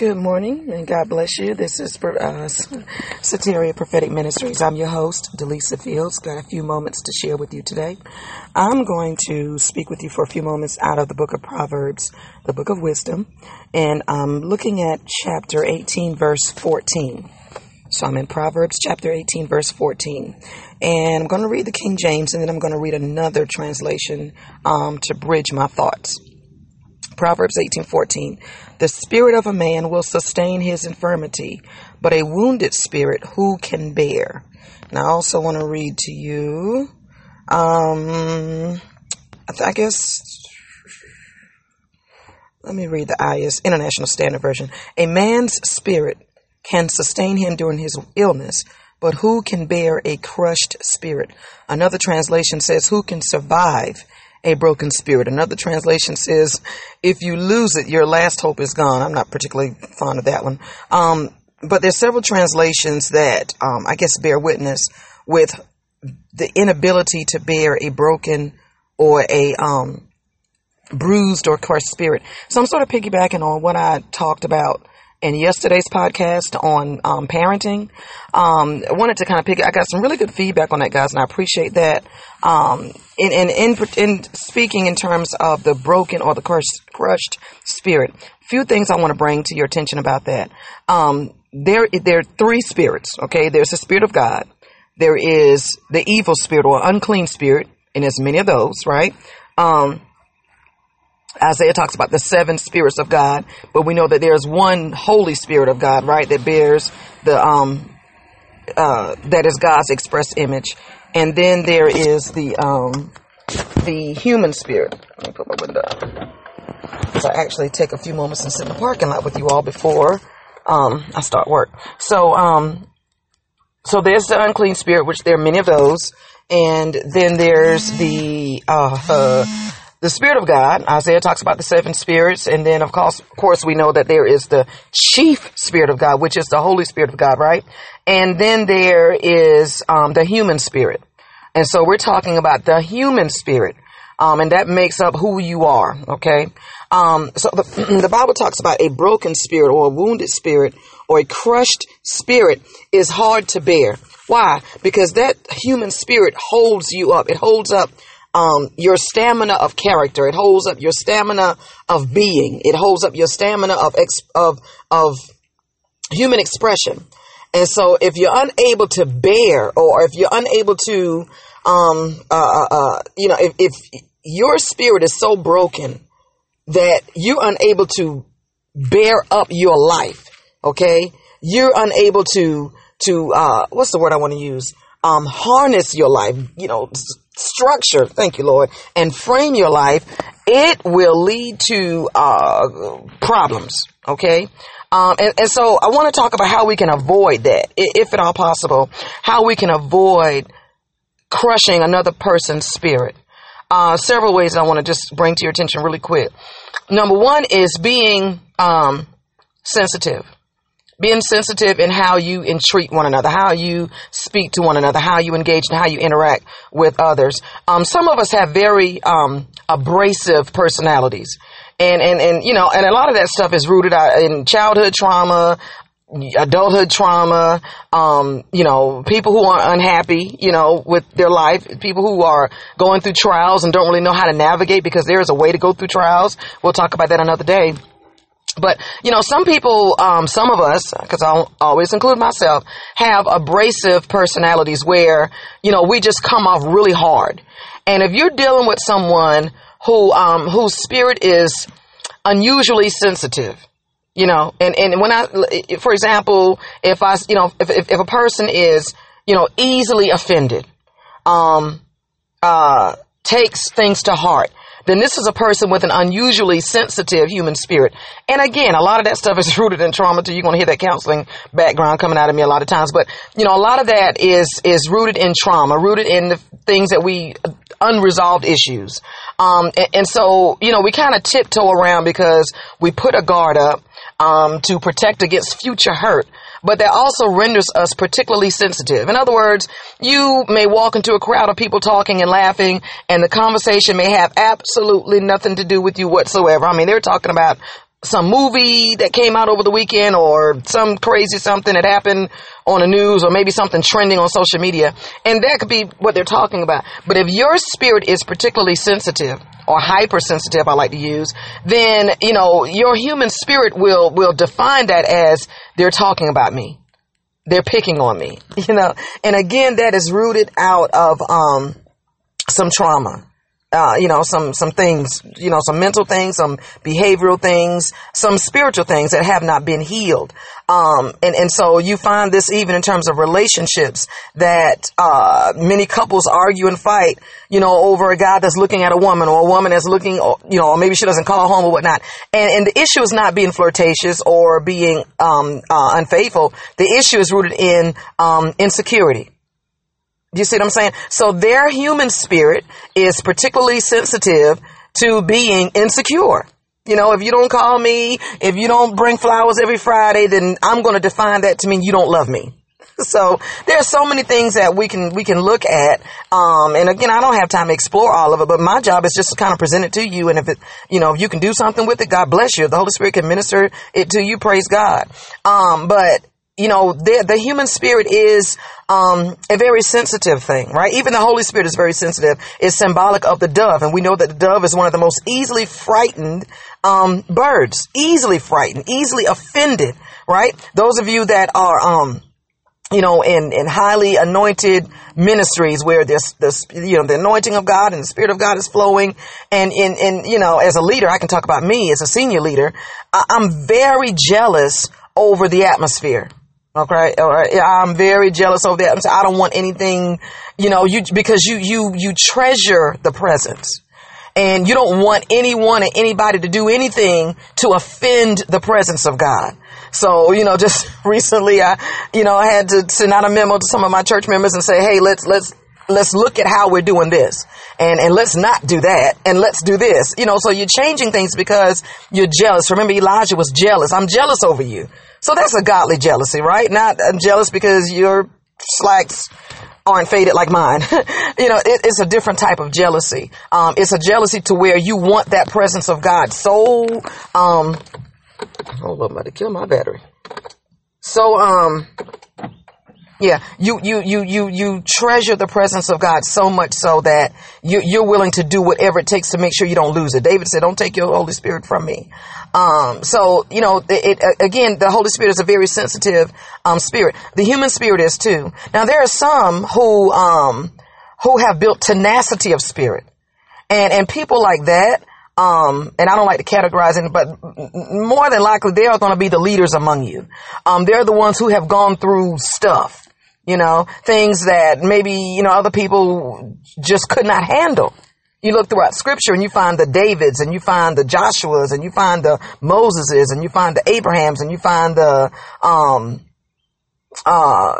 Good morning and God bless you. This is uh, Soteria Prophetic Ministries. I'm your host, Delisa Fields. Got a few moments to share with you today. I'm going to speak with you for a few moments out of the book of Proverbs, the book of wisdom, and I'm looking at chapter 18, verse 14. So I'm in Proverbs chapter 18, verse 14. And I'm going to read the King James and then I'm going to read another translation um, to bridge my thoughts. Proverbs 18:14 The spirit of a man will sustain his infirmity, but a wounded spirit who can bear? And I also want to read to you um I guess let me read the IS International Standard Version. A man's spirit can sustain him during his illness, but who can bear a crushed spirit? Another translation says, Who can survive a broken spirit. Another translation says, if you lose it, your last hope is gone. I'm not particularly fond of that one. Um, but there's several translations that um, I guess bear witness with the inability to bear a broken or a um, bruised or crushed spirit. So I'm sort of piggybacking on what I talked about in yesterday's podcast on um, parenting. Um, I wanted to kind of pick. I got some really good feedback on that, guys, and I appreciate that. Um, in, in in in speaking in terms of the broken or the crushed, crushed spirit, few things I want to bring to your attention about that. Um, there there are three spirits. Okay, there's the spirit of God. There is the evil spirit or unclean spirit, and there's many of those, right? Um, Isaiah talks about the seven spirits of God, but we know that there's one Holy Spirit of God, right? That bears the um uh that is God's express image, and then there is the um the human spirit. Let me put my window up. because I actually take a few moments and sit in the parking lot with you all before um I start work. So um so there's the unclean spirit, which there are many of those, and then there's the uh, uh the Spirit of God. Isaiah talks about the seven spirits. And then, of course, of course, we know that there is the chief Spirit of God, which is the Holy Spirit of God, right? And then there is um, the human spirit. And so we're talking about the human spirit. Um, and that makes up who you are, okay? Um, so the, the Bible talks about a broken spirit or a wounded spirit or a crushed spirit is hard to bear. Why? Because that human spirit holds you up. It holds up um, your stamina of character. It holds up your stamina of being. It holds up your stamina of ex- of of human expression. And so, if you're unable to bear, or if you're unable to, um, uh, uh, uh, you know, if, if your spirit is so broken that you're unable to bear up your life, okay, you're unable to to uh, what's the word I want to use? Um, harness your life, you know, structure, thank you, Lord, and frame your life, it will lead to uh, problems, okay? Um, and, and so I want to talk about how we can avoid that, if at all possible, how we can avoid crushing another person's spirit. Uh, several ways I want to just bring to your attention really quick. Number one is being um, sensitive being sensitive in how you entreat one another, how you speak to one another, how you engage and how you interact with others. Um, some of us have very um, abrasive personalities. And, and, and, you know, and a lot of that stuff is rooted in childhood trauma, adulthood trauma, um, you know, people who are unhappy, you know, with their life, people who are going through trials and don't really know how to navigate because there is a way to go through trials. We'll talk about that another day. But, you know, some people, um, some of us, because I'll always include myself, have abrasive personalities where, you know, we just come off really hard. And if you're dealing with someone who, um, whose spirit is unusually sensitive, you know, and, and when I, for example, if I, you know, if, if, if a person is, you know, easily offended, um, uh, takes things to heart, then this is a person with an unusually sensitive human spirit. And again, a lot of that stuff is rooted in trauma too. You're going to hear that counseling background coming out of me a lot of times. But, you know, a lot of that is, is rooted in trauma, rooted in the things that we, unresolved issues. Um, and, and so, you know, we kind of tiptoe around because we put a guard up, um, to protect against future hurt but that also renders us particularly sensitive. In other words, you may walk into a crowd of people talking and laughing, and the conversation may have absolutely nothing to do with you whatsoever. I mean, they're talking about some movie that came out over the weekend or some crazy something that happened on the news or maybe something trending on social media. And that could be what they're talking about. But if your spirit is particularly sensitive or hypersensitive, I like to use, then, you know, your human spirit will, will define that as they're talking about me. They're picking on me, you know, and again, that is rooted out of, um, some trauma uh, you know, some, some things, you know, some mental things, some behavioral things, some spiritual things that have not been healed. Um, and, and so you find this even in terms of relationships that, uh, many couples argue and fight, you know, over a guy that's looking at a woman or a woman that's looking, you know, or maybe she doesn't call home or whatnot. And, and the issue is not being flirtatious or being, um, uh, unfaithful. The issue is rooted in, um, insecurity you see what I'm saying? So their human spirit is particularly sensitive to being insecure. You know, if you don't call me, if you don't bring flowers every Friday, then I'm going to define that to mean you don't love me. So there are so many things that we can we can look at. Um, and again, I don't have time to explore all of it, but my job is just to kind of present it to you. And if it, you know, if you can do something with it, God bless you. If the Holy Spirit can minister it to you, praise God. Um, but you know, the, the human spirit is um, a very sensitive thing, right? Even the Holy Spirit is very sensitive. It's symbolic of the dove, and we know that the dove is one of the most easily frightened um, birds. Easily frightened, easily offended, right? Those of you that are um, you know, in, in highly anointed ministries where this, this, you know, the anointing of God and the Spirit of God is flowing. And in, in, you know, as a leader, I can talk about me as a senior leader. I, I'm very jealous over the atmosphere. Okay. All right. I'm very jealous of that. I don't want anything, you know, you, because you, you, you treasure the presence and you don't want anyone and anybody to do anything to offend the presence of God. So, you know, just recently I, you know, I had to send out a memo to some of my church members and say, Hey, let's, let's, let's look at how we're doing this and, and let's not do that and let's do this. You know, so you're changing things because you're jealous. Remember Elijah was jealous. I'm jealous over you. So that's a godly jealousy, right? Not I'm jealous because your slacks aren't faded like mine. you know, it, it's a different type of jealousy. Um, it's a jealousy to where you want that presence of God so, um, hold up, I'm about to kill my battery. So, um, yeah, you, you, you, you, you treasure the presence of God so much so that you, you're willing to do whatever it takes to make sure you don't lose it. David said, don't take your Holy Spirit from me. Um, so, you know, it, it, again, the Holy Spirit is a very sensitive, um, spirit. The human spirit is too. Now, there are some who, um, who have built tenacity of spirit. And, and people like that, um, and I don't like to categorize it, but more than likely they are going to be the leaders among you. Um, they're the ones who have gone through stuff you know, things that maybe, you know, other people just could not handle. You look throughout scripture and you find the Davids and you find the Joshuas and you find the Moseses and you find the Abrahams and you find the, um, uh,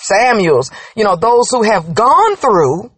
Samuels, you know, those who have gone through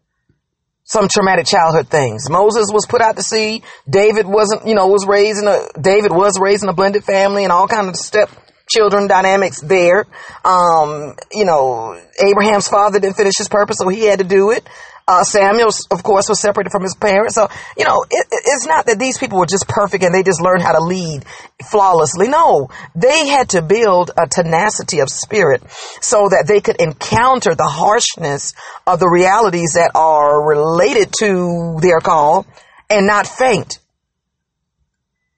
some traumatic childhood things. Moses was put out to sea. David wasn't, you know, was raised in a, David was raised in a blended family and all kind of step children dynamics there. Um, you know, Abraham's father didn't finish his purpose, so he had to do it. Uh, Samuel, of course, was separated from his parents. So, you know, it, it's not that these people were just perfect and they just learned how to lead flawlessly. No, they had to build a tenacity of spirit so that they could encounter the harshness of the realities that are related to their call and not faint.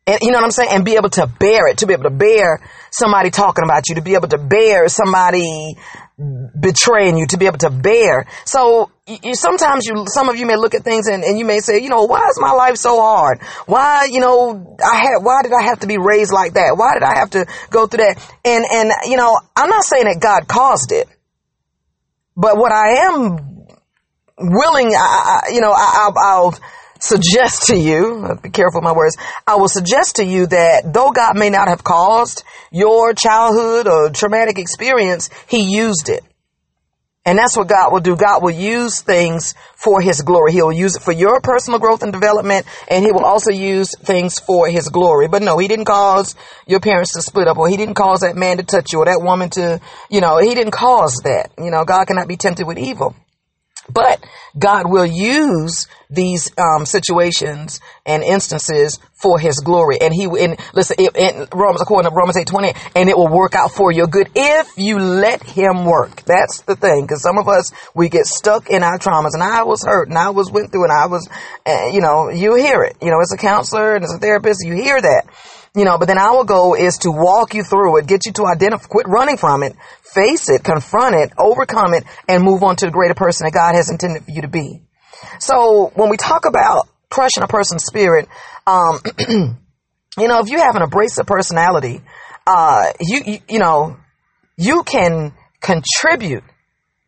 And you know what I'm saying? And be able to bear it, to be able to bear somebody talking about you, to be able to bear somebody betraying you, to be able to bear. So you, sometimes you, some of you may look at things and, and you may say, you know, why is my life so hard? Why, you know, I had, why did I have to be raised like that? Why did I have to go through that? And, and, you know, I'm not saying that God caused it, but what I am willing, I, I you know, I, I'll, I'll suggest to you, uh, be careful my words, I will suggest to you that though God may not have caused your childhood or traumatic experience, He used it. And that's what God will do. God will use things for His glory. He'll use it for your personal growth and development, and He will also use things for His glory. But no, He didn't cause your parents to split up, or He didn't cause that man to touch you, or that woman to, you know, He didn't cause that. You know, God cannot be tempted with evil. But God will use these um, situations and instances for His glory, and He and listen, in Romans according to Romans eight twenty, and it will work out for your good if you let Him work. That's the thing, because some of us we get stuck in our traumas, and I was hurt, and I was went through, and I was, uh, you know, you hear it, you know, as a counselor and as a therapist, you hear that. You know, but then our goal is to walk you through it, get you to identify, quit running from it, face it, confront it, overcome it, and move on to the greater person that God has intended for you to be. So when we talk about crushing a person's spirit, um, you know, if you have an abrasive personality, uh, you, you, you know, you can contribute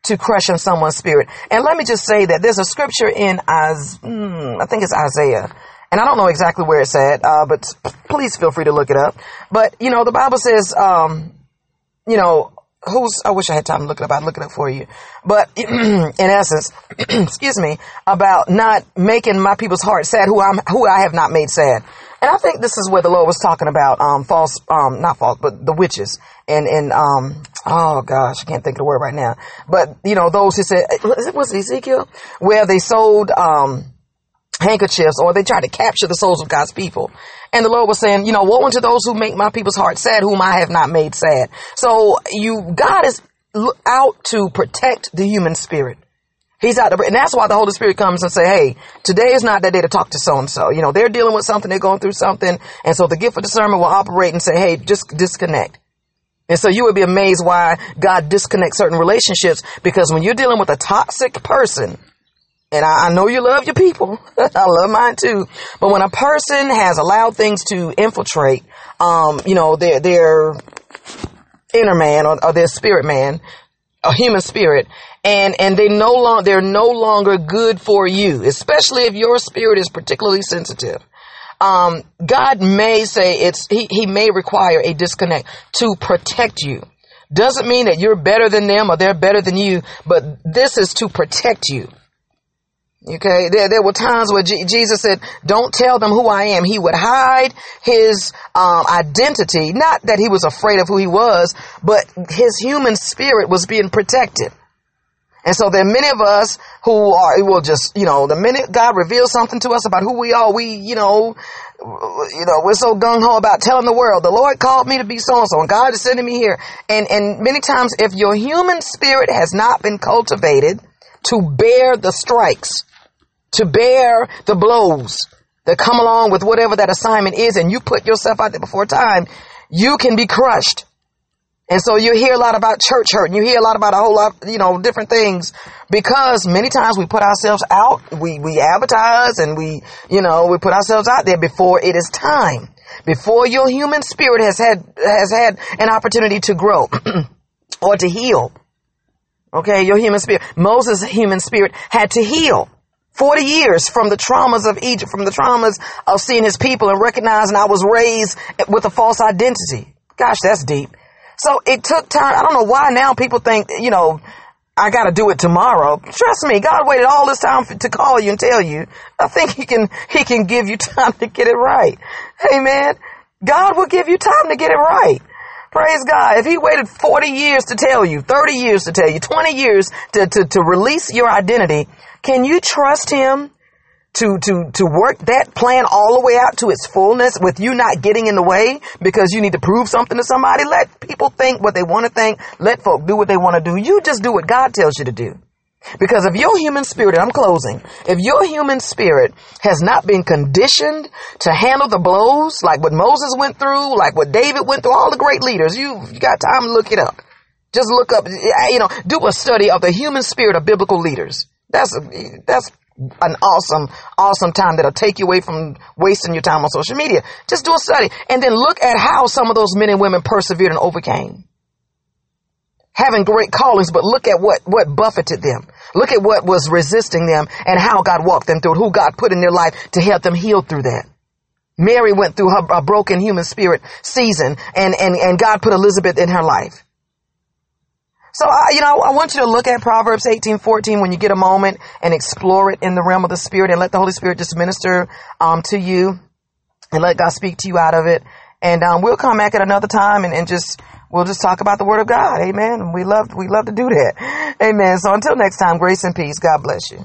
to crushing someone's spirit. And let me just say that there's a scripture in Isaiah, hmm, I think it's Isaiah, and I don't know exactly where it's at, uh, but please feel free to look it up. But you know, the Bible says, um, you know, who's I wish I had time to look it up. I'd look it up for you. But in essence, excuse me, about not making my people's hearts sad who I'm who I have not made sad. And I think this is where the Lord was talking about um false um not false, but the witches and and um oh gosh, I can't think of the word right now. But you know, those who said was it Ezekiel? Where they sold um handkerchiefs or they try to capture the souls of God's people. And the Lord was saying, you know, woe unto those who make my people's heart sad, whom I have not made sad. So you, God is out to protect the human spirit. He's out to, and that's why the Holy Spirit comes and say, hey, today is not that day to talk to so and so. You know, they're dealing with something, they're going through something. And so the gift of discernment will operate and say, hey, just disconnect. And so you would be amazed why God disconnects certain relationships because when you're dealing with a toxic person, and I, I, know you love your people. I love mine too. But when a person has allowed things to infiltrate, um, you know, their, their inner man or, or their spirit man, a human spirit, and, and they no longer, they're no longer good for you, especially if your spirit is particularly sensitive. Um, God may say it's, he, he may require a disconnect to protect you. Doesn't mean that you're better than them or they're better than you, but this is to protect you. Okay, there, there were times where G- Jesus said, don't tell them who I am. He would hide his um, identity, not that he was afraid of who he was, but his human spirit was being protected. And so there are many of us who are, it will just, you know, the minute God reveals something to us about who we are, we, you know, you know, we're so gung ho about telling the world, the Lord called me to be so and so, and God is sending me here. And, and many times, if your human spirit has not been cultivated to bear the strikes, to bear the blows that come along with whatever that assignment is and you put yourself out there before time, you can be crushed. And so you hear a lot about church hurt and you hear a lot about a whole lot, you know, different things because many times we put ourselves out, we, we advertise and we, you know, we put ourselves out there before it is time, before your human spirit has had, has had an opportunity to grow or to heal. Okay. Your human spirit, Moses' human spirit had to heal. 40 years from the traumas of Egypt, from the traumas of seeing his people and recognizing I was raised with a false identity. Gosh, that's deep. So it took time. I don't know why now people think, you know, I got to do it tomorrow. Trust me, God waited all this time for, to call you and tell you. I think he can, he can give you time to get it right. Amen. God will give you time to get it right. Praise God. If he waited 40 years to tell you, 30 years to tell you, 20 years to, to, to release your identity, can you trust him to, to, to work that plan all the way out to its fullness with you not getting in the way because you need to prove something to somebody? Let people think what they want to think. Let folk do what they want to do. You just do what God tells you to do. Because if your human spirit, I'm closing, if your human spirit has not been conditioned to handle the blows like what Moses went through, like what David went through, all the great leaders, you, you got time to look it up. Just look up, eh, you know, do a study of the human spirit of biblical leaders. That's that's an awesome, awesome time that'll take you away from wasting your time on social media. Just do a study and then look at how some of those men and women persevered and overcame. Having great callings, but look at what, what buffeted them. Look at what was resisting them and how God walked them through it, who God put in their life to help them heal through that. Mary went through her a broken human spirit season and, and, and God put Elizabeth in her life. So, I, you know, I want you to look at Proverbs 18, 14 when you get a moment and explore it in the realm of the spirit and let the Holy Spirit just minister, um, to you and let God speak to you out of it. And, um, we'll come back at another time and, and just, we'll just talk about the word of God. Amen. We love, we love to do that. Amen. So until next time, grace and peace. God bless you.